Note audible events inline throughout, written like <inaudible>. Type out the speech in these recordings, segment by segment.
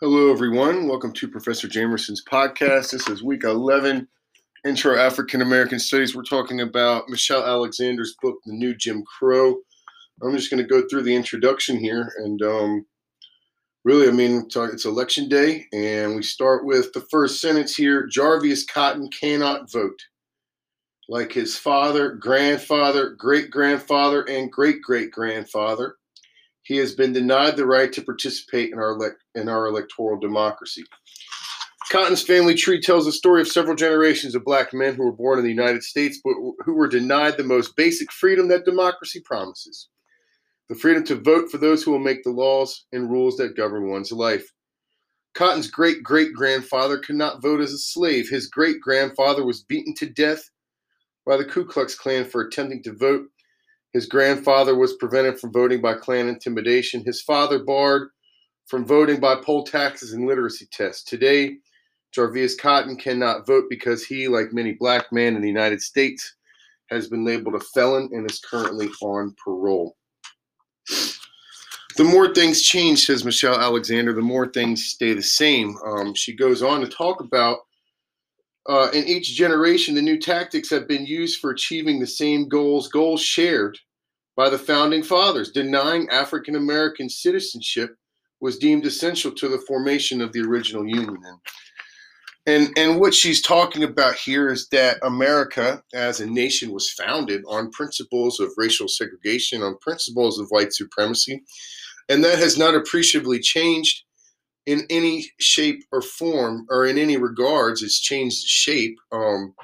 Hello, everyone. Welcome to Professor Jamerson's podcast. This is week 11, Intro African American Studies. We're talking about Michelle Alexander's book, The New Jim Crow. I'm just going to go through the introduction here. And um, really, I mean, it's election day. And we start with the first sentence here Jarvis Cotton cannot vote. Like his father, grandfather, great grandfather, and great great grandfather, he has been denied the right to participate in our, in our electoral democracy. Cotton's family tree tells the story of several generations of black men who were born in the United States but who were denied the most basic freedom that democracy promises the freedom to vote for those who will make the laws and rules that govern one's life. Cotton's great great grandfather could not vote as a slave. His great grandfather was beaten to death by the Ku Klux Klan for attempting to vote his grandfather was prevented from voting by Klan intimidation. His father barred from voting by poll taxes and literacy tests. Today, Jarvis Cotton cannot vote because he, like many black men in the United States, has been labeled a felon and is currently on parole. The more things change, says Michelle Alexander, the more things stay the same. Um, she goes on to talk about uh, in each generation, the new tactics have been used for achieving the same goals, goals shared by the founding fathers. Denying African American citizenship was deemed essential to the formation of the original Union. And, and what she's talking about here is that America as a nation was founded on principles of racial segregation, on principles of white supremacy, and that has not appreciably changed in any shape or form or in any regards it's changed shape um,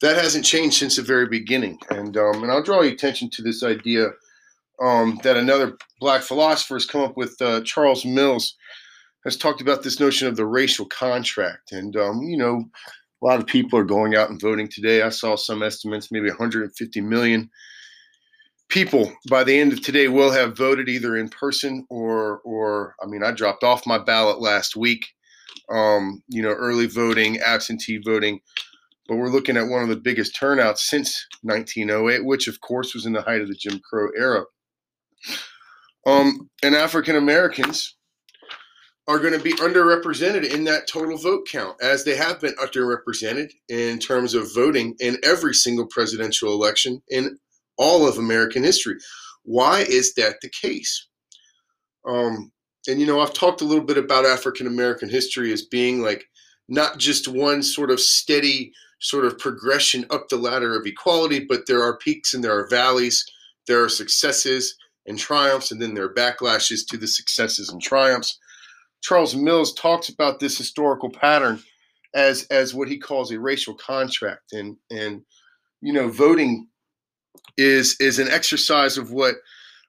that hasn't changed since the very beginning. And um, and i'll draw your attention to this idea um, that another black philosopher has come up with uh, charles mills has talked about this notion of the racial contract. And um, you know a lot of people are going out and voting today. I saw some estimates maybe 150 million people by the end of today will have voted either in person or or I mean I dropped off my ballot last week. Um, you know, early voting, absentee voting, but we're looking at one of the biggest turnouts since 1908, which of course was in the height of the Jim Crow era. Um, and African Americans are going to be underrepresented in that total vote count, as they have been underrepresented in terms of voting in every single presidential election in all of American history. Why is that the case? Um, and you know, I've talked a little bit about African American history as being like not just one sort of steady sort of progression up the ladder of equality, but there are peaks and there are valleys, there are successes and triumphs, and then there are backlashes to the successes and triumphs. Charles Mills talks about this historical pattern as as what he calls a racial contract, and and you know, voting is is an exercise of what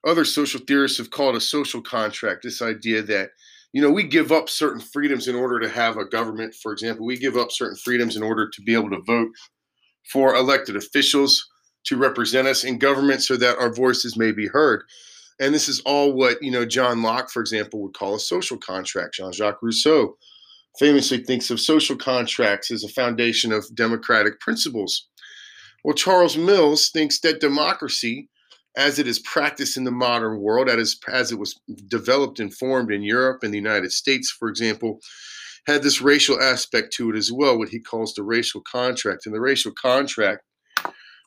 other social theorists have called a social contract. This idea that you know we give up certain freedoms in order to have a government. For example, we give up certain freedoms in order to be able to vote for elected officials to represent us in government, so that our voices may be heard. And this is all what you know John Locke, for example, would call a social contract. Jean-Jacques Rousseau famously thinks of social contracts as a foundation of democratic principles. Well, Charles Mills thinks that democracy, as it is practiced in the modern world, as, as it was developed and formed in Europe and the United States, for example, had this racial aspect to it as well, what he calls the racial contract. And the racial contract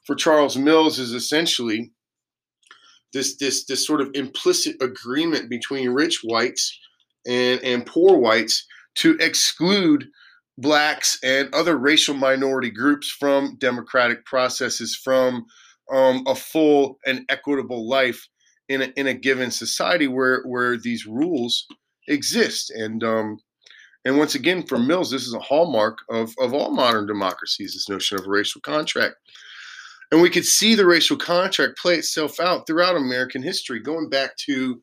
for Charles Mills is essentially this this this sort of implicit agreement between rich whites and, and poor whites to exclude blacks and other racial minority groups from democratic processes, from um, a full and equitable life in a, in a given society where where these rules exist. And um, and once again, for Mills, this is a hallmark of of all modern democracies. This notion of a racial contract. And we could see the racial contract play itself out throughout American history, going back to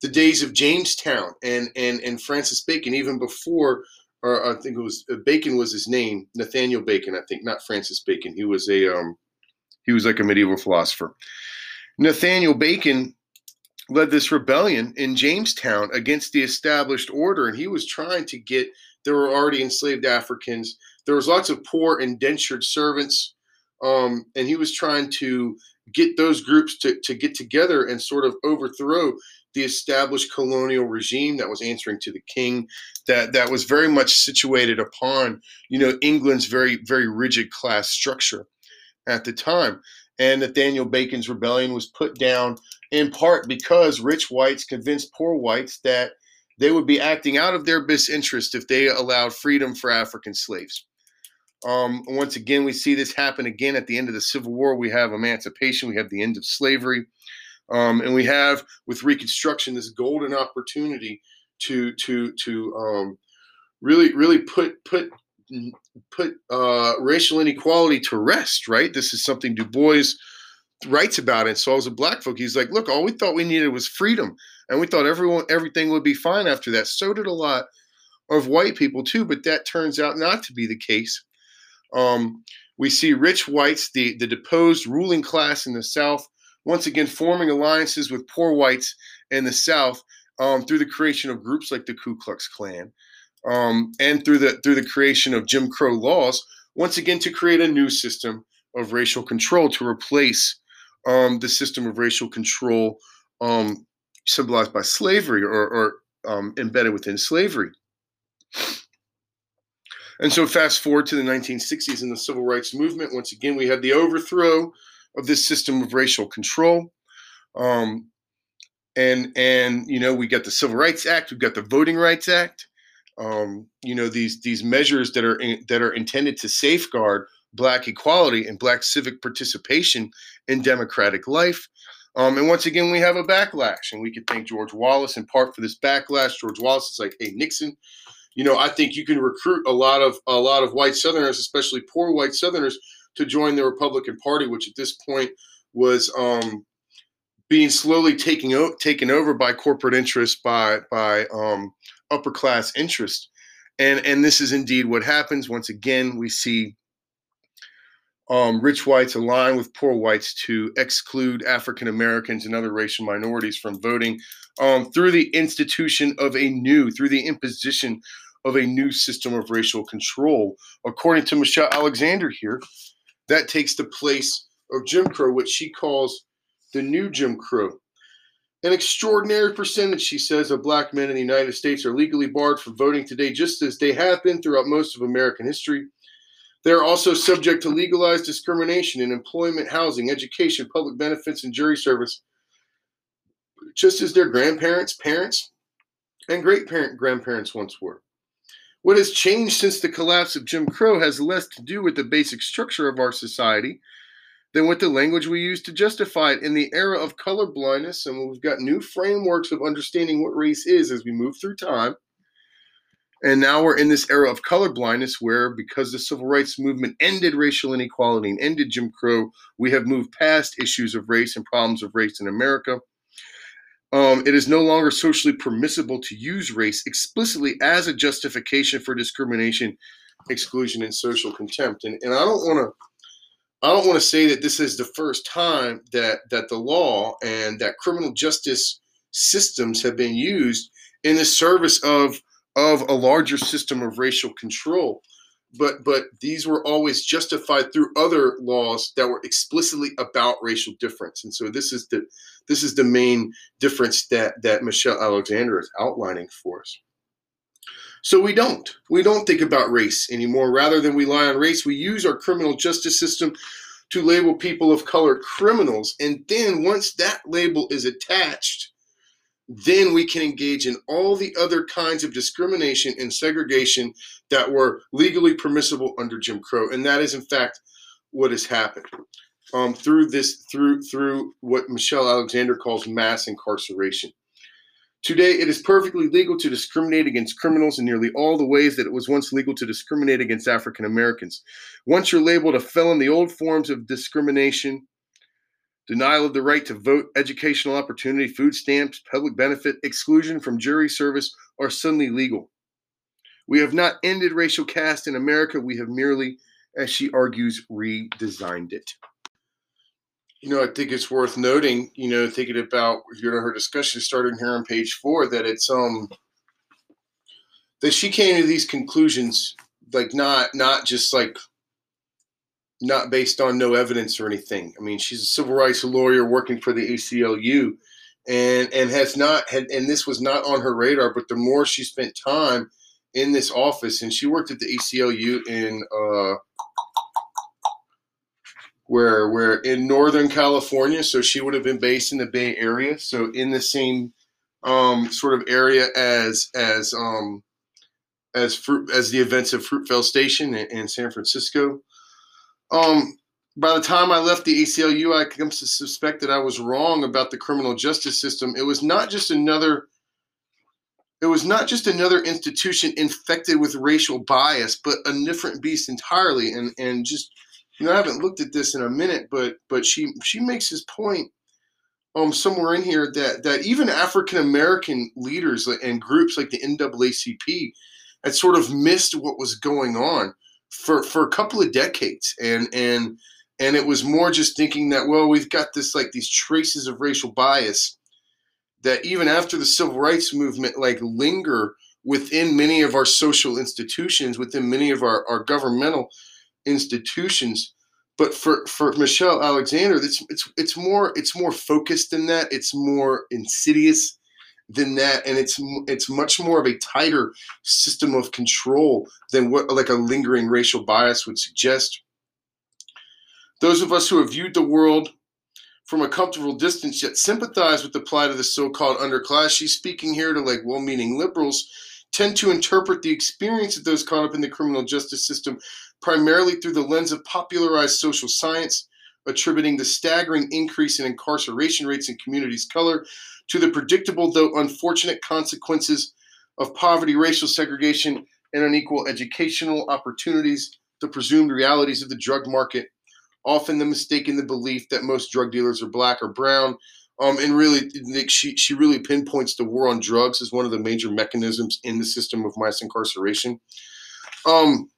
the days of Jamestown and and and Francis Bacon, even before or I think it was uh, Bacon was his name, Nathaniel Bacon, I think, not Francis Bacon. He was a um, he was like a medieval philosopher. Nathaniel Bacon led this rebellion in Jamestown against the established order, and he was trying to get. There were already enslaved Africans. There was lots of poor indentured servants, um, and he was trying to get those groups to, to get together and sort of overthrow the established colonial regime that was answering to the king, that that was very much situated upon you know England's very very rigid class structure at the time, and Nathaniel Bacon's rebellion was put down in part because rich whites convinced poor whites that they would be acting out of their best interest if they allowed freedom for African slaves. Um, once again, we see this happen again at the end of the Civil War. We have emancipation, we have the end of slavery, um, and we have with Reconstruction this golden opportunity to to to um, really really put put put uh, racial inequality to rest. Right, this is something Du Bois writes about it. So as a black folk, he's like, look, all we thought we needed was freedom, and we thought everyone everything would be fine after that. So did a lot of white people too, but that turns out not to be the case. Um, we see rich whites, the the deposed ruling class in the South, once again forming alliances with poor whites in the South um, through the creation of groups like the Ku Klux Klan, um, and through the through the creation of Jim Crow laws. Once again, to create a new system of racial control to replace um, the system of racial control um, symbolized by slavery or, or um, embedded within slavery. And so, fast forward to the 1960s and the civil rights movement. Once again, we have the overthrow of this system of racial control. Um, and and you know we got the Civil Rights Act, we've got the Voting Rights Act. Um, you know these these measures that are in, that are intended to safeguard black equality and black civic participation in democratic life. Um, and once again, we have a backlash, and we could thank George Wallace in part for this backlash. George Wallace is like, "Hey, Nixon, you know, I think you can recruit a lot of a lot of white Southerners, especially poor white Southerners, to join the Republican Party, which at this point was um, being slowly taken o- taken over by corporate interests, by by um, upper class interest, and and this is indeed what happens. Once again, we see um, rich whites align with poor whites to exclude African Americans and other racial minorities from voting um, through the institution of a new, through the imposition of a new system of racial control. According to Michelle Alexander here, that takes the place of Jim Crow, which she calls the new Jim Crow. An extraordinary percentage, she says, of black men in the United States are legally barred from voting today, just as they have been throughout most of American history. They are also subject to legalized discrimination in employment, housing, education, public benefits, and jury service, just as their grandparents, parents, and great parent grandparents once were. What has changed since the collapse of Jim Crow has less to do with the basic structure of our society than with the language we use to justify it. In the era of color blindness, and we've got new frameworks of understanding what race is as we move through time and now we're in this era of color blindness where, because the civil rights movement ended racial inequality and ended Jim Crow, we have moved past issues of race and problems of race in America. Um, it is no longer socially permissible to use race explicitly as a justification for discrimination, exclusion, and social contempt. And, and I don't want to. I don't want to say that this is the first time that that the law and that criminal justice systems have been used in the service of of a larger system of racial control but but these were always justified through other laws that were explicitly about racial difference. And so this is the this is the main difference that that michelle alexander is outlining for us. So we don't we don't think about race anymore. Rather than rely on race we use our criminal justice system to label people of color criminals. And then once that label is attached then we can engage in all the other kinds of discrimination and segregation that were legally permissible under Jim Crow. And that is, in fact, what has happened um, through this, through through what Michelle Alexander calls mass incarceration. Today, it is perfectly legal to discriminate against criminals in nearly all the ways that it was once legal to discriminate against African Americans. Once you're labeled a felon, the old forms of discrimination denial of the right to vote, educational opportunity, food stamps, public benefit, exclusion from jury service are suddenly legal. We have not ended racial caste in America. We have merely, as she argues, redesigned it. You know, I think it's worth noting, you know, thinking about you know her discussion starting here on page four, that it's um that she came to these conclusions like not not just like not based on no evidence or anything. I mean, she's a civil rights lawyer working for the ACLU, and and has not had and this was not on her radar. But the more she spent time in this office, and she worked at the ACLU in uh, where where in Northern California, so she would have been based in the Bay Area, so in the same um, sort of area as as um, as fruit as the events of Fruitvale Station in, in San Francisco. Um, by the time I left the ACLU, I come to suspect that I was wrong about the criminal justice system. It was not just another it was not just another institution infected with racial bias, but a different beast entirely. And and just you know, I haven't looked at this in a minute, but but she she makes this point um somewhere in here that that even African American leaders and groups like the NAACP had sort of missed what was going on for for a couple of decades, and and and it was more just thinking that well we've got this like these traces of racial bias that even after the civil rights movement like linger within many of our social institutions within many of our, our governmental institutions. But for for Michelle Alexander it's it's it's more it's more focused than that. It's more insidious than that and it's it's much more of a tighter system of control than what like a lingering racial bias would suggest. Those of us who have viewed the world from a comfortable distance yet sympathize with the plight of the so-called underclass she's speaking here to like well-meaning liberals tend to interpret the experience of those caught up in the criminal justice system primarily through the lens of popularized social science attributing the staggering increase in incarceration rates in communities color to the predictable though unfortunate consequences of poverty racial segregation and unequal educational opportunities the presumed realities of the drug market often the mistaken the belief that most drug dealers are black or brown. Um, and really, she, she really pinpoints the war on drugs as one of the major mechanisms in the system of mass incarceration. Um,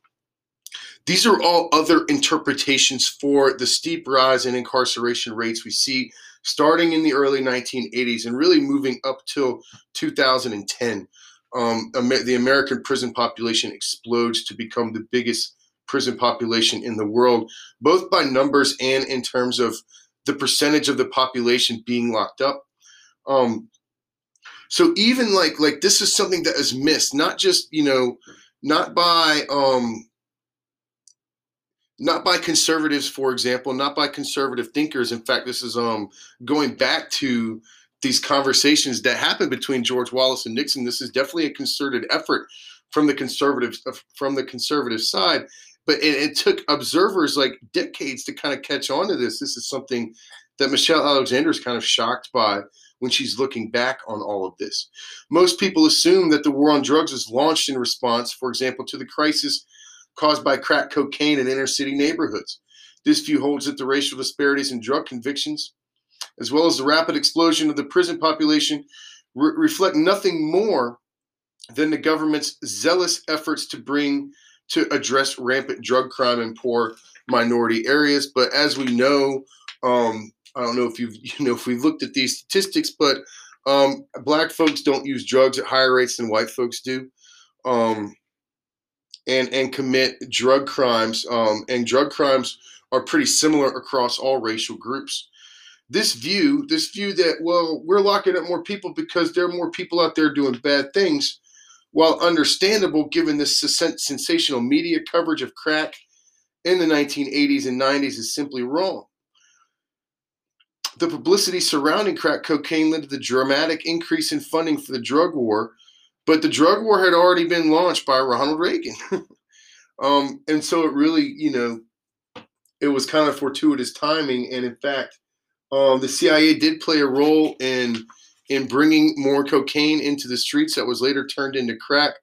these are all other interpretations for the steep rise in incarceration rates we see starting in the early 1980s and really moving up till 2010. Um, the American prison population explodes to become the biggest prison population in the world, both by numbers and in terms of the percentage of the population being locked up. Um, so even like like this is something that is missed, not just you know, not by um, not by conservatives, for example, not by conservative thinkers. In fact, this is um going back to these conversations that happened between George Wallace and Nixon. This is definitely a concerted effort from the conservatives from the conservative side but it, it, took observers like decades to kind of catch on to this. This is something that Michelle Alexander is kind of shocked by when she's looking back on all of this. Most people assume that the war on drugs was launched in response, for example, to the crisis caused by crack cocaine in inner city neighborhoods. This view holds that the racial disparities in drug convictions, as well as the rapid explosion of the prison population, re- reflect nothing more than the government's zealous efforts to bring to address rampant drug crime in poor minority areas. But as we know, um, I don't know if you've <laughs> you know if we've looked at these statistics, but um, black folks don't use drugs at higher rates than white folks do, um, and and commit drug crimes. Um, and drug crimes are pretty similar across all racial groups. This view, this view that well, we're locking up more people because there are more people out there doing bad things, while understandable given the sensational media coverage of crack in the 1980s and 90s, is simply wrong. The publicity surrounding crack cocaine led to the dramatic increase in funding for the drug war, but the drug war had already been launched by Ronald Reagan. <laughs> um, and so it really, you know, it was kind of fortuitous timing. And in fact, um, the CIA did play a role in in bringing more cocaine into the streets that was later turned into crack.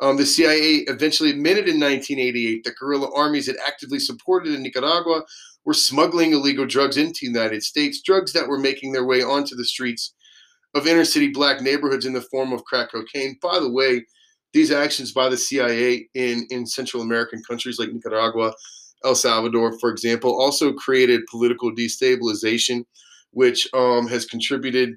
Um, the CIA eventually admitted in 1988 that guerrilla armies that actively supported in Nicaragua were smuggling illegal drugs into the United States, drugs that were making their way onto the streets of inner city black neighborhoods in the form of crack cocaine. By the way, these actions by the CIA in, in Central American countries like Nicaragua, El Salvador, for example, also created political destabilization, which um, has contributed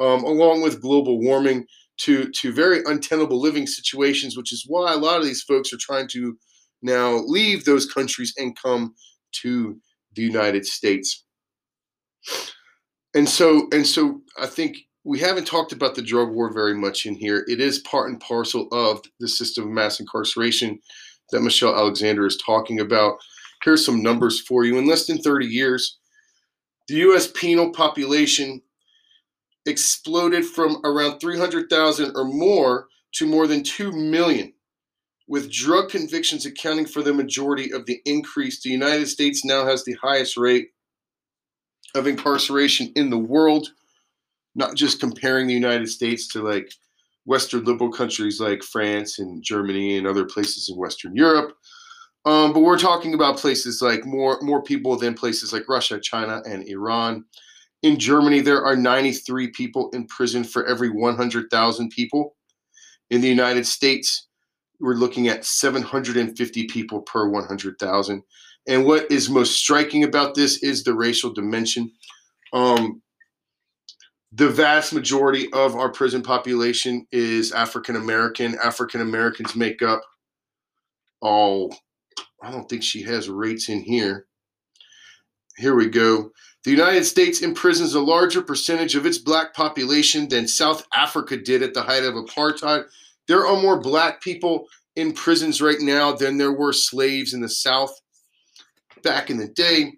um, along with global warming, to to very untenable living situations, which is why a lot of these folks are trying to now leave those countries and come to the United States. And so and so I think we haven't talked about the drug war very much in here. It is part and parcel of the system of mass incarceration that Michelle Alexander is talking about. Here's some numbers for you. In less than 30 years, the U.S. penal population exploded from around 300,000 or more to more than 2 million. With drug convictions accounting for the majority of the increase, the United States now has the highest rate of incarceration in the world, not just comparing the United States to like Western liberal countries like France and Germany and other places in Western Europe. Um, but we're talking about places like more more people than places like Russia, China, and Iran. In Germany, there are 93 people in prison for every 100,000 people. In the United States, we're looking at 750 people per 100,000. And what is most striking about this is the racial dimension. Um, the vast majority of our prison population is African American. African Americans make up all I don't think she has rates in here. Here we go. The United States imprisons a larger percentage of its black population than South Africa did at the height of apartheid. There are more black people in prisons right now than there were slaves in the South back in the day.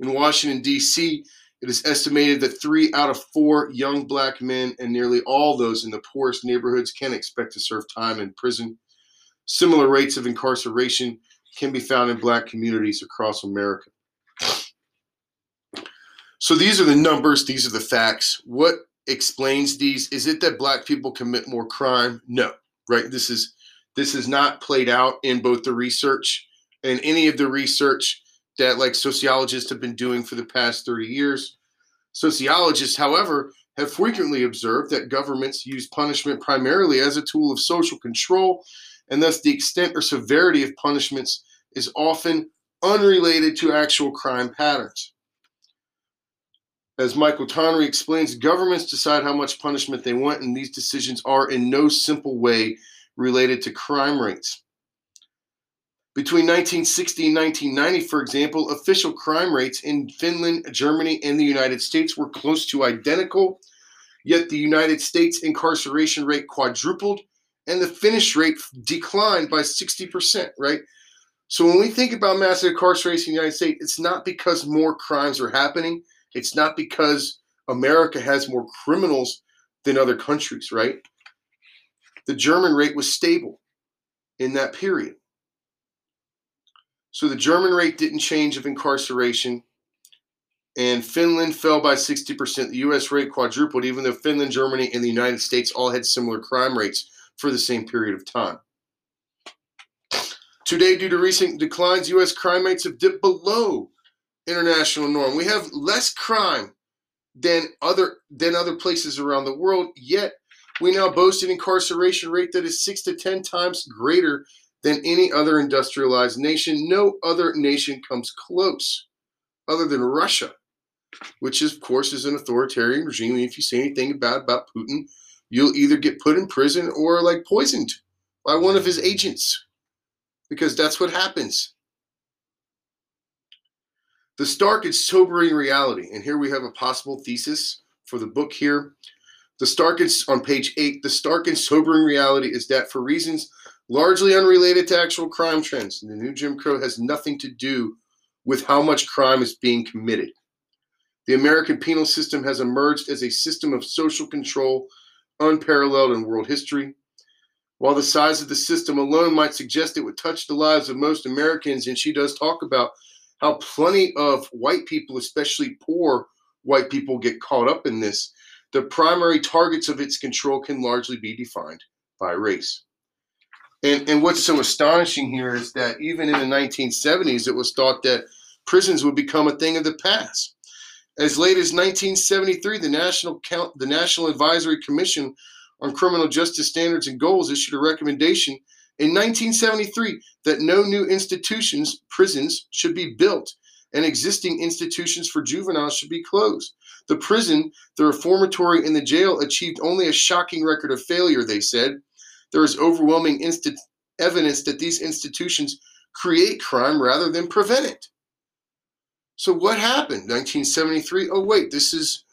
In Washington, D.C., it is estimated that three out of four young black men and nearly all those in the poorest neighborhoods can expect to serve time in prison. Similar rates of incarceration can be found in black communities across America. So these are the numbers, these are the facts. What explains these? Is it that black people commit more crime? No, right? This is this is not played out in both the research and any of the research that like sociologists have been doing for the past 30 years. Sociologists, however, have frequently observed that governments use punishment primarily as a tool of social control and thus the extent or severity of punishments is often unrelated to actual crime patterns. As Michael Tonry explains, governments decide how much punishment they want, and these decisions are in no simple way related to crime rates. Between 1960 and 1990, for example, official crime rates in Finland, Germany, and the United States were close to identical, yet the United States incarceration rate quadrupled and the Finnish rate declined by 60%, right? So when we think about mass incarceration in the United States, it's not because more crimes are happening. It's not because America has more criminals than other countries, right? The German rate was stable in that period. So the German rate didn't change of incarceration, and Finland fell by 60%. The US rate quadrupled, even though Finland, Germany, and the United States all had similar crime rates for the same period of time. Today, due to recent declines, U.S. crime rates have dipped below international norm. We have less crime than other than other places around the world. Yet, we now boast an incarceration rate that is six to ten times greater than any other industrialized nation. No other nation comes close, other than Russia, which of course is an authoritarian regime. And if you say anything bad about Putin, you'll either get put in prison or like poisoned by one of his agents because that's what happens. The stark and sobering reality, and here we have a possible thesis for the book here. The stark and, on page eight, the stark and sobering reality is that for reasons largely unrelated to actual crime trends, the new Jim Crow has nothing to do with how much crime is being committed. The American penal system has emerged as a system of social control unparalleled in world history. While the size of the system alone might suggest it would touch the lives of most Americans, and she does talk about how plenty of white people, especially poor white people, get caught up in this, the primary targets of its control can largely be defined by race. And, and what's so astonishing here is that even in the 1970s, it was thought that prisons would become a thing of the past. As late as 1973, the National, Count, the National Advisory Commission on Criminal Justice Standards and Goals issued a recommendation in 1973 that no new institutions, prisons, should be built and existing institutions for juveniles should be closed. The prison, the reformatory, and the jail achieved only a shocking record of failure, they said. There is overwhelming inst- evidence that these institutions create crime rather than prevent it. So what happened? 1973. Oh wait, this is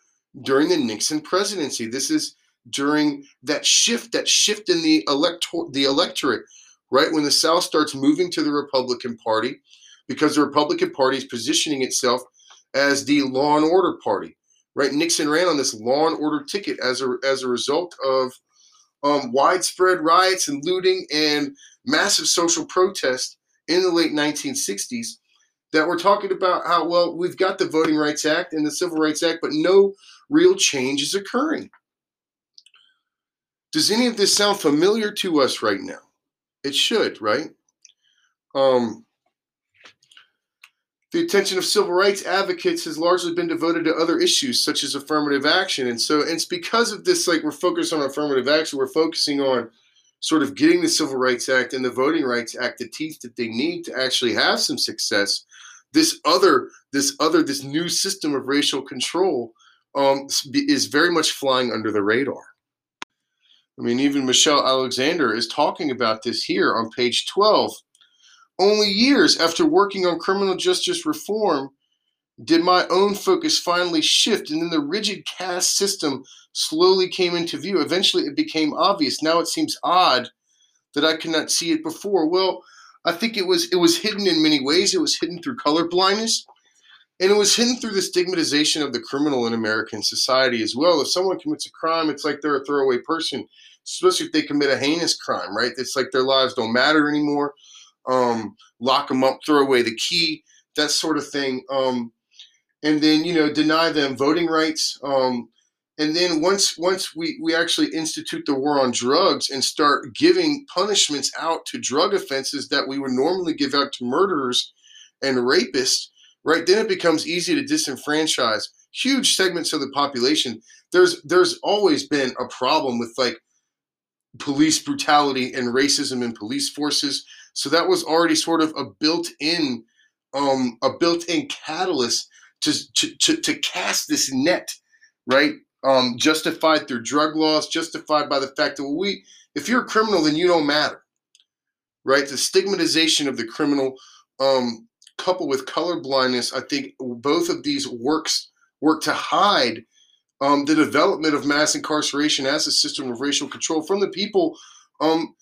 during the Nixon presidency. This is during that shift, that shift in the elector the electorate, right? When the South starts moving to the Republican Party, because the Republican Party is positioning itself as the law and order party, right? Nixon ran on this law and order ticket as a as a result of um, widespread riots and looting and massive social protest in the late 1960s that we're talking about how well we've got the Voting Rights Act and the Civil Rights Act, but no real change is occurring. Does any of this sound familiar to us right now? It should, right? Um, the attention of civil rights advocates has largely been devoted to other issues such as affirmative action. And so it's because of this, like we're focused on affirmative action, we're focusing on sort of getting the Civil Rights Act and the Voting Rights Act the teeth that they need to actually have some success. This other, this other, this new system of racial control um, is very much flying under the radar. I mean, even Michelle Alexander is talking about this here on page 12. Only years after working on criminal justice reform did my own focus finally shift, and then the rigid caste system slowly came into view. Eventually, it became obvious. Now it seems odd that I could not see it before. Well, I think it was it was hidden in many ways. It was hidden through color blindness. And it was hidden through the stigmatization of the criminal in American society as well. If someone commits a crime, it's like they're a throwaway person, especially if they commit a heinous crime, right? It's like their lives don't matter anymore. Um, lock them up, throw away the key, that sort of thing. Um, and then, you know, deny them voting rights. Um, and then once once we, we actually institute the war on drugs and start giving punishments out to drug offenses that we would normally give out to murderers and rapists, right? Then it becomes easy to disenfranchise huge segments of the population. There's there's always been a problem with like police brutality and racism in police forces. So that was already sort of a built-in um, a built-in catalyst to, to, to, to cast this net, right? Um, justified through drug laws, justified by the fact that we, if you're a criminal, then you don't matter, right? The stigmatization of the criminal, um, coupled with color blindness, I think both of these works work to hide um, the development of mass incarceration as a system of racial control from the people um,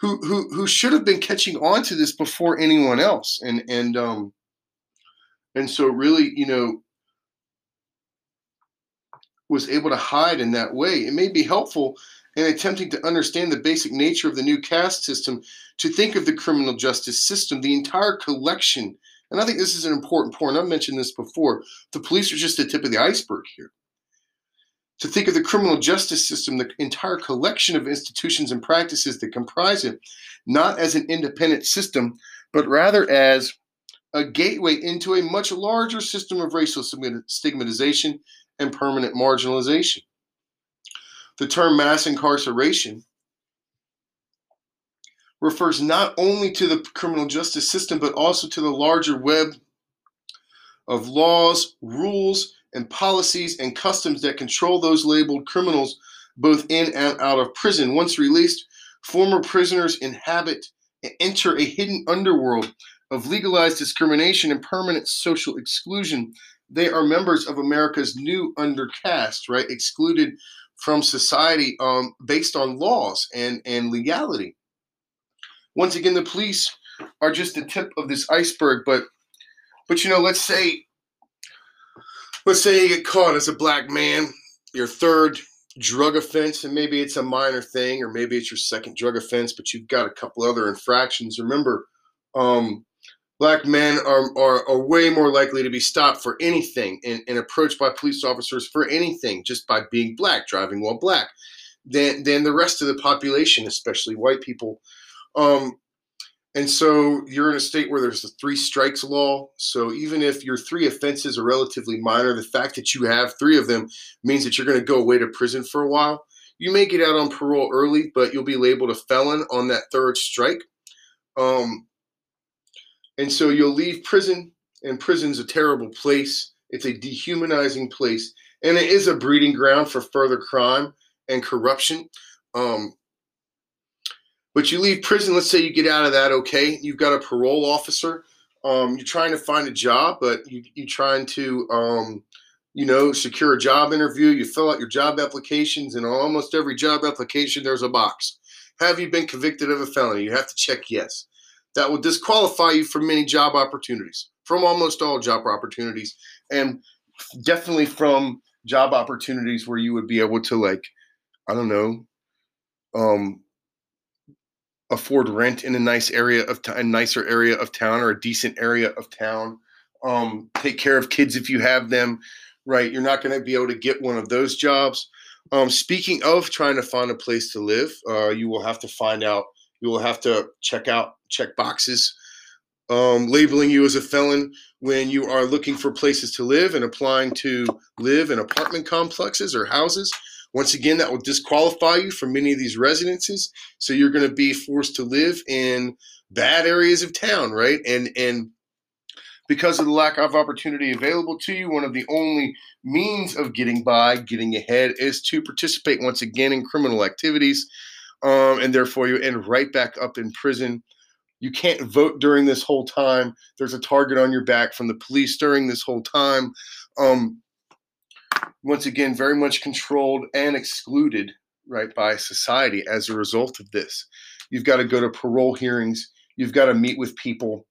who, who who should have been catching on to this before anyone else, and and um, and so really, you know, was able to hide in that way. It may be helpful in attempting to understand the basic nature of the new caste system to think of the criminal justice system, the entire collection and I think this is an important point. I've mentioned this before. The police are just the tip of the iceberg here. To think of the criminal justice system, the entire collection of institutions and practices that comprise it, not as an independent system, but rather as a gateway into a much larger system of racial stigmatization and permanent marginalization. The term mass incarceration refers not only to the criminal justice system, but also to the larger web of laws, rules, and policies and customs that control those labeled criminals both in and out of prison. Once released, former prisoners inhabit and enter a hidden underworld of legalized discrimination and permanent social exclusion. They are members of America's new undercaste, right? Excluded from society um, based on laws and, and legality. Once again, the police are just the tip of this iceberg. But but you know, let's say let's say you get caught as a black man, your third drug offense, and maybe it's a minor thing, or maybe it's your second drug offense, but you've got a couple other infractions. Remember, um, black men are, are, are way more likely to be stopped for anything and, and approached by police officers for anything just by being black, driving while black, than, than the rest of the population, especially white people. Um, and so you're in a state where there's the three strikes law. So even if your three offenses are relatively minor, the fact that you have three of them means that you're going to go away to prison for a while. You may get out on parole early, but you'll be labeled a felon on that third strike. Um, and so you'll leave prison, and prison's a terrible place. It's a dehumanizing place, and it is a breeding ground for further crime and corruption. Um, but you leave prison, let's say you get out of that, okay? You've got a parole officer. Um, you're trying to find a job, but you, you're trying to um, you know, secure a job interview, you fill out your job applications, and almost every job application, there's a box. Have you been convicted of a felony? You have to check yes. That will disqualify you from many job opportunities, from almost all job opportunities, and definitely from job opportunities where you would be able to, like, I don't know, um, afford rent in a nice area of t- a nicer area of town or a decent area of town. Um, take care of kids if you have them, right? You're not going to be able to get one of those jobs. Um, speaking of trying to find a place to live, uh, you will have to find out. You will have to check out check boxes, um, labeling you as a felon when you are looking for places to live and applying to live in apartment complexes or houses. Once again, that will disqualify you from many of these residences. So you're going to be forced to live in bad areas of town, right? And and because of the lack of opportunity available to you, one of the only means of getting by, getting ahead, is to participate once again in criminal activities, um, and therefore you end right back up in prison. You can't vote during this whole time. There's a target on your back from the police during this whole time. Um, once again, very much controlled and excluded, right, by society as a result of this. You've got to go to parole hearings. You've got to meet with people.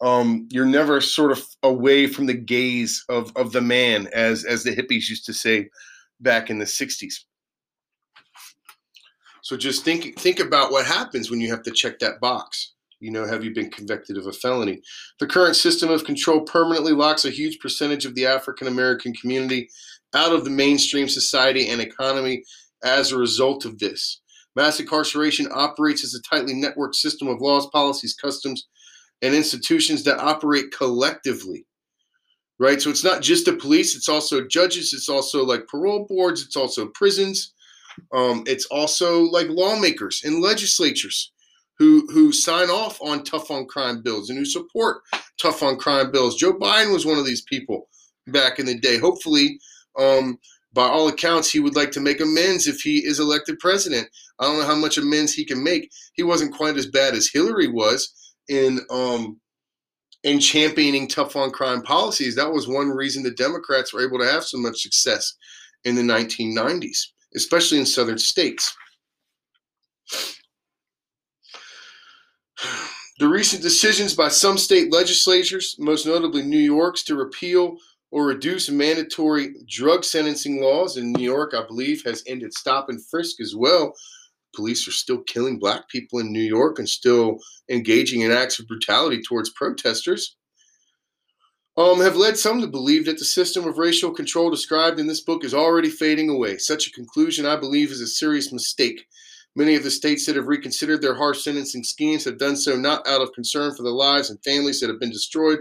Um, you're never sort of away from the gaze of, of the man, as as the hippies used to say back in the '60s. So just think think about what happens when you have to check that box. You know, have you been convicted of a felony? The current system of control permanently locks a huge percentage of the African American community out of the mainstream society and economy as a result of this. Mass incarceration operates as a tightly networked system of laws, policies, customs, and institutions that operate collectively. Right? So it's not just the police, it's also judges, it's also like parole boards, it's also prisons, um, it's also like lawmakers and legislatures who who sign off on tough on crime bills and who support tough on crime bills. Joe Biden was one of these people back in the day. Hopefully, um, by all accounts, he would like to make amends if he is elected president. I don't know how much amends he can make. He wasn't quite as bad as Hillary was in um, in championing tough on crime policies. That was one reason the Democrats were able to have so much success in the 1990s, especially in southern states. <sighs> The recent decisions by some state legislatures, most notably New York's, to repeal or reduce mandatory drug sentencing laws in New York, I believe, has ended stop and frisk as well. Police are still killing black people in New York and still engaging in acts of brutality towards protesters. Um, have led some to believe that the system of racial control described in this book is already fading away. Such a conclusion, I believe, is a serious mistake. Many of the states that have reconsidered their harsh sentencing schemes have done so not out of concern for the lives and families that have been destroyed,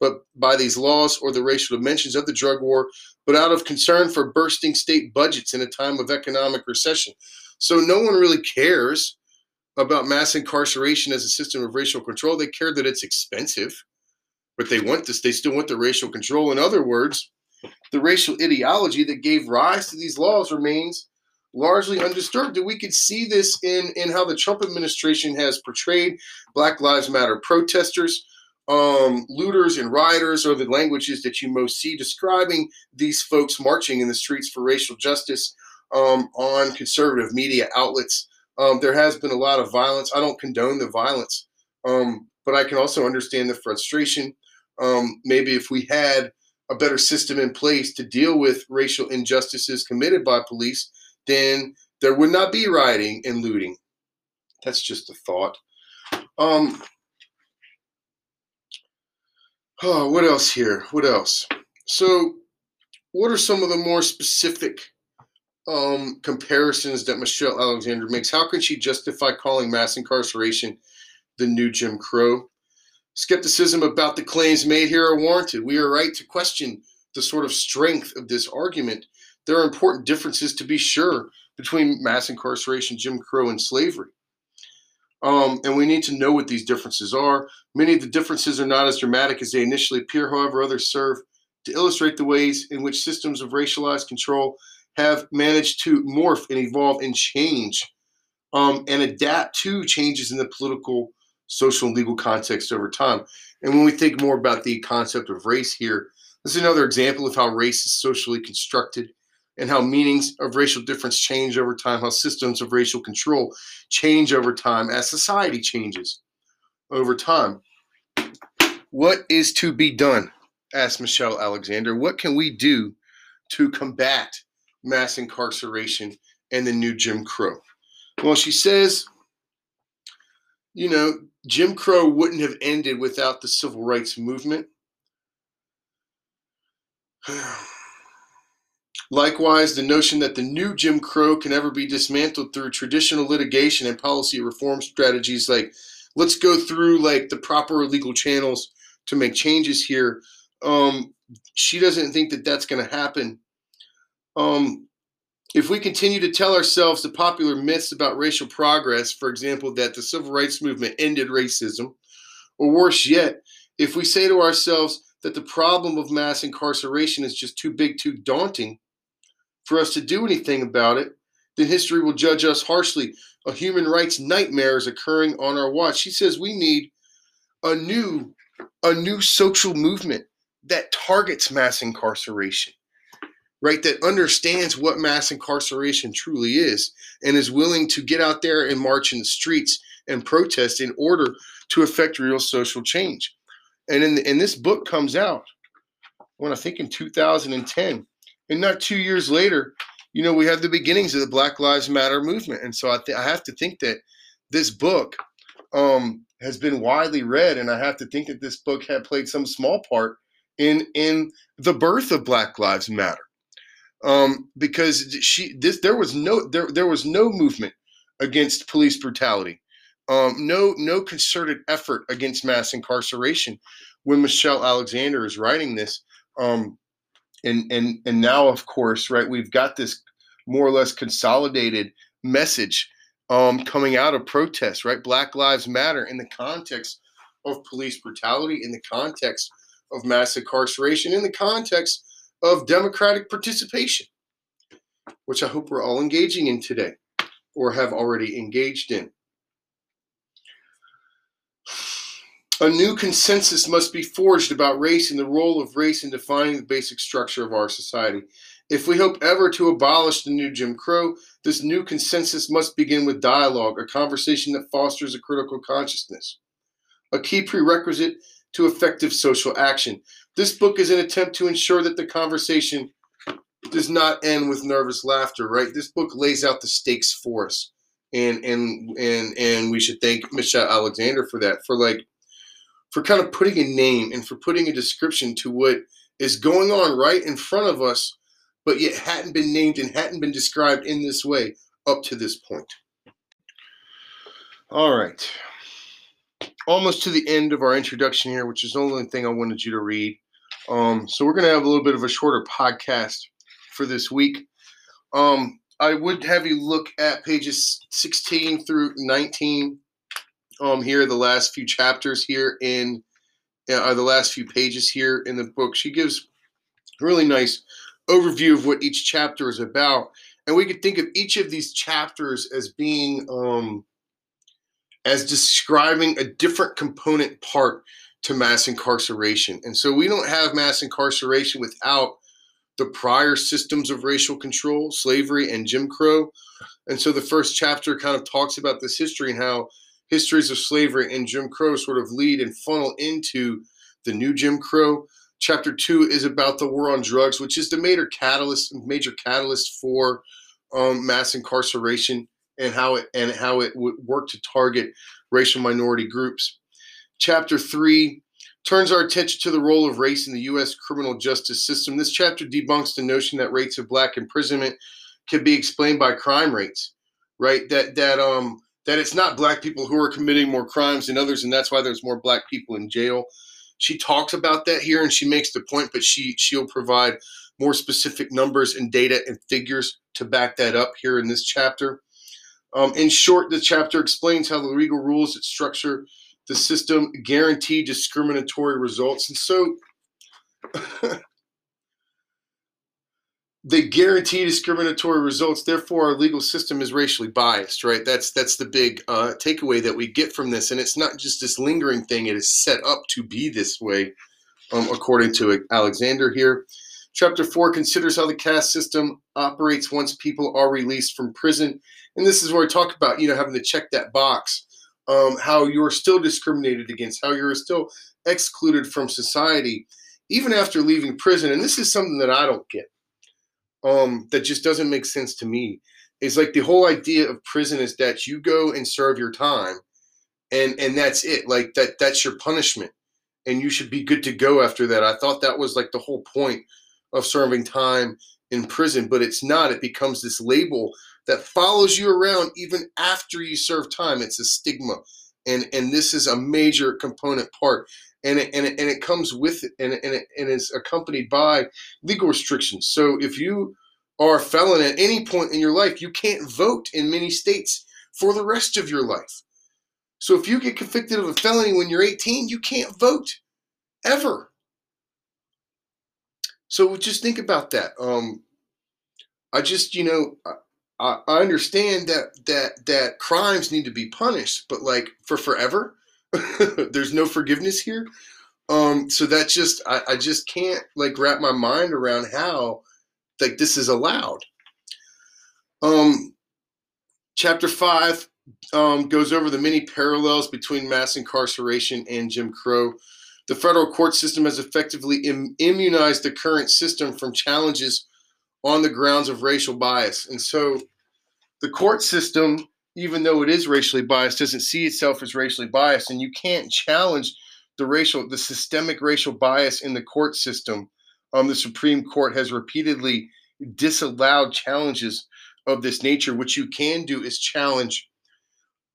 but by these laws or the racial dimensions of the drug war, but out of concern for bursting state budgets in a time of economic recession. So no one really cares about mass incarceration as a system of racial control. They care that it's expensive, but they want this. They still want the racial control. In other words, the racial ideology that gave rise to these laws remains largely undisturbed. And we could see this in in how the Trump administration has portrayed Black Lives Matter protesters um, looters and rioters are the languages that you most see describing these folks marching in the streets for racial justice um, on conservative media outlets. Um, there has been a lot of violence. I don't condone the violence, um, but I can also understand the frustration. Um, maybe if we had a better system in place to deal with racial injustices committed by police, then there would not be rioting and looting. That's just a thought. Oh, what else here? What else? So, what are some of the more specific um, comparisons that Michelle Alexander makes? How can she justify calling mass incarceration the new Jim Crow? Skepticism about the claims made here are warranted. We are right to question the sort of strength of this argument. There are important differences, to be sure, between mass incarceration, Jim Crow, and slavery. Um, and we need to know what these differences are. Many of the differences are not as dramatic as they initially appear, however, others serve to illustrate the ways in which systems of racialized control have managed to morph and evolve and change um, and adapt to changes in the political, social, and legal context over time. And when we think more about the concept of race here, This is another example of how race is socially constructed and how meanings of racial difference change over time, how systems of racial control change over time as society changes over time. What is to be done? asked Michelle Alexander. What can we do to combat mass incarceration and the new Jim Crow? Well, she says, you know, Jim Crow wouldn't have ended without the civil rights movement. <sighs> Likewise, the notion that the new Jim Crow can ever be dismantled through traditional litigation and policy reform strategies like let's go through like the proper legal channels to make changes here. Um, she doesn't think that that's going to happen. Um, if we continue to tell ourselves the popular myths about racial progress, for example, that the civil rights movement ended racism, or worse yet, if we say to ourselves that the problem of mass incarceration is just too big, too daunting for us to do anything about it, then history will judge us harshly. A human rights nightmare is occurring on our watch. She says we need a new, a new social movement that targets mass incarceration right, that understands what mass incarceration truly is and is willing to get out there and march in the streets and protest in order to affect real social change. And in, and this book comes out when I think in 2010, and not two years later, you know, we have the beginnings of the Black Lives Matter movement. And so I, th- I have to think that this book um, has been widely read, and I have to think that this book had played some small part in in the birth of Black Lives Matter um, because she this there was no there there was no movement against police brutality, um, no no concerted effort against mass incarceration when Michelle Alexander is writing this. Um, and and and now, of course, right, we've got this more or less consolidated message um, coming out of protests, right? Black Lives Matter in the context of police brutality, in the context of mass incarceration, in the context of democratic participation, which I hope we're all engaging in today or have already engaged in. A new consensus must be forged about race and the role of race in defining the basic structure of our society. If we hope ever to abolish the new Jim Crow, this new consensus must begin with dialogue, a conversation that fosters a critical consciousness. A key prerequisite to effective social action. This book is an attempt to ensure that the conversation does not end with nervous laughter, right? This book lays out the stakes for us. And and and and we should thank Michelle Alexander for that, for like for kind of putting a name and for putting a description to what is going on right in front of us, but yet hadn't been named and hadn't been described in this way up to this point. All right almost to the end of our introduction here, which is the only thing I wanted you to read. Um, so we're going to have a little bit of a shorter podcast for this week. Um, I would have you look at pages 16 through 19 um, here, the last few chapters here in uh, the last few pages here in the book. She gives a really nice overview of what each chapter is about. And we could think of each of these chapters as being um, as describing a different component part to mass incarceration. And so we don't have mass incarceration without the prior systems of racial control, slavery, and Jim Crow. And so the first chapter kind of talks about this history and how histories of slavery and Jim Crow sort of lead and funnel into the new Jim Crow. Chapter two is about the war on drugs, which is the major catalyst, major catalyst for um, mass incarceration and how it and how it would work to target racial minority groups. Chapter three turns our attention to the role of race in the U.S. criminal justice system. This chapter debunks the notion that rates of black imprisonment can be explained by crime rates, right? That that um that it's not black people who are committing more crimes than others, and that's why there's more black people in jail. She talks about that here, and she makes the point, but she she'll provide more specific numbers and data and figures to back that up here in this chapter. Um, in short, the chapter explains how the legal rules that structure the system guarantee discriminatory results. And so <laughs> they guarantee discriminatory results. Therefore, our legal system is racially biased, right? That's that's the big uh, takeaway that we get from this. And it's not just this lingering thing; it is set up to be this way um, according to Alexander here. Chapter 4 considers how the caste system operates once people are released from prison. And this is where I talk about, you know, having to check that box, um, how you're still discriminated against, how you're still excluded from society, even after leaving prison. And this is something that I don't get, um, that just doesn't make sense to me. Is like the whole idea of prison is that you go and serve your time and and that's it. Like that that's your punishment and you should be good to go after that. I thought that was like the whole point of serving time in prison but it's not. It becomes this label that follows you around even after you serve time. It's a stigma and and this is a major component part and it, and it, and it comes with it and, and, it, and it's accompanied by legal restrictions so if you are a felon at any point in your life you can't vote in many states for the rest of your life so if you get convicted of a felony when you're 18, you can't vote ever. So just think about that. Um, I just, you know, I, I understand that that that crimes need to be punished, but like for forever, <laughs> there's no forgiveness here. Um, so that just I, I just can't like wrap my mind around how like this is allowed. Um, chapter five um, goes over the many parallels between mass incarceration and Jim Crow. The federal court system has effectively Im- immunized the current system from challenges on the grounds of racial bias. And so the court system, even though it is racially biased, doesn't see itself as racially biased. And you can't challenge the racial, the systemic racial bias in the court system. Um, the Supreme Court has repeatedly disallowed challenges of this nature. What you can do is challenge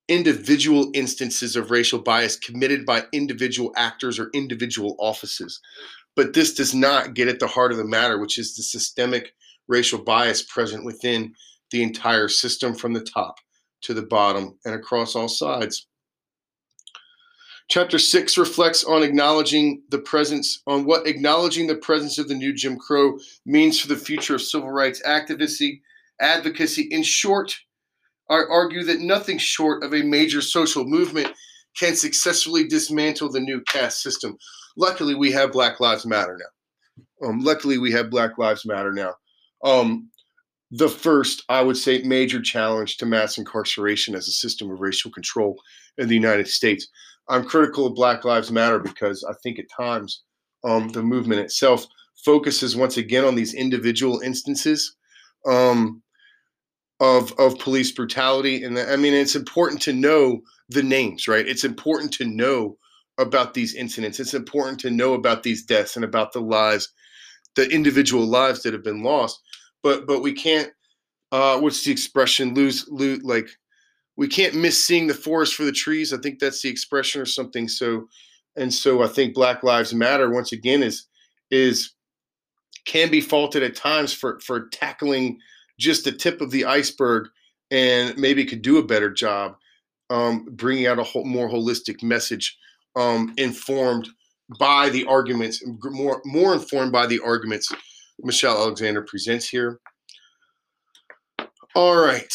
individual instances of racial bias committed by individual actors or individual offices. But this does not get at the heart of the matter, which is the systemic racial bias present within the entire system from the top to the bottom and across all sides. Chapter 6 reflects on acknowledging the presence, on what acknowledging the presence of the new Jim Crow means for the future of civil rights activism, advocacy. In short, I argue that nothing short of a major social movement can successfully dismantle the new caste system. Luckily, we have Black Lives Matter now. Um, luckily, we have Black Lives Matter now. Um, the first, I would say, major challenge to mass incarceration as a system of racial control in the United States. I'm critical of Black Lives Matter because I think at times um, the movement itself focuses once again on these individual instances. Um, of of police brutality and the, i mean it's important to know the names right it's important to know about these incidents it's important to know about these deaths and about the lives the individual lives that have been lost but but we can't uh what's the expression lose lose like we can't miss seeing the forest for the trees. I think that's the expression or something. So and so i think black lives matter once again is is can be faulted at times for for tackling just the tip of the iceberg and maybe could do a better job um, bringing out a whole, more holistic message um, informed by the arguments more more informed by the arguments michelle alexander presents here all right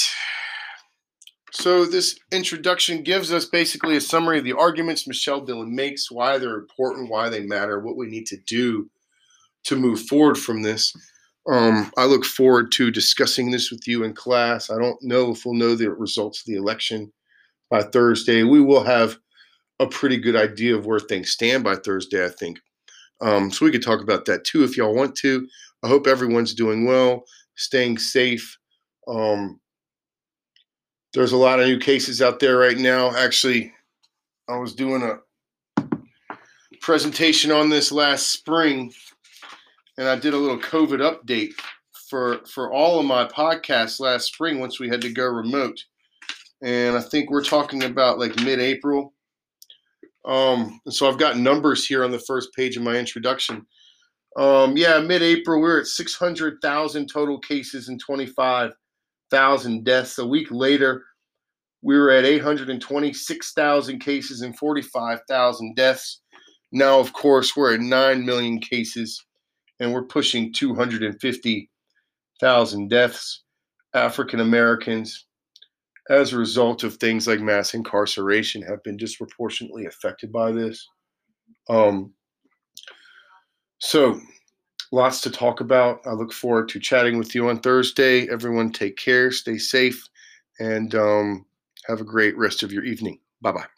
so this introduction gives us basically a summary of the arguments michelle dillon makes why they're important why they matter what we need to do to move forward from this um, I look forward to discussing this with you in class. I don't know if we'll know the results of the election by Thursday. We will have a pretty good idea of where things stand by Thursday, I think. Um, so we could talk about that too if y'all want to. I hope everyone's doing well, staying safe. Um, there's a lot of new cases out there right now. Actually, I was doing a presentation on this last spring and I did a little COVID update for for all of my podcasts last spring once we had to go remote. And I think we're talking about like mid-April. Um, and so I've got numbers here on the first page of my introduction. Um, yeah, mid-April we we're at 600,000 total cases and 25,000 deaths. A week later, we were at 826,000 cases and 45,000 deaths. Now, of course, we're at 9 million cases and we're pushing 250,000 deaths, African Americans, as a result of things like mass incarceration, have been disproportionately affected by this. Um, So, lots to talk about. I look forward to chatting with you on Thursday. Everyone, take care, stay safe, and um, have a great rest of your evening. Bye bye.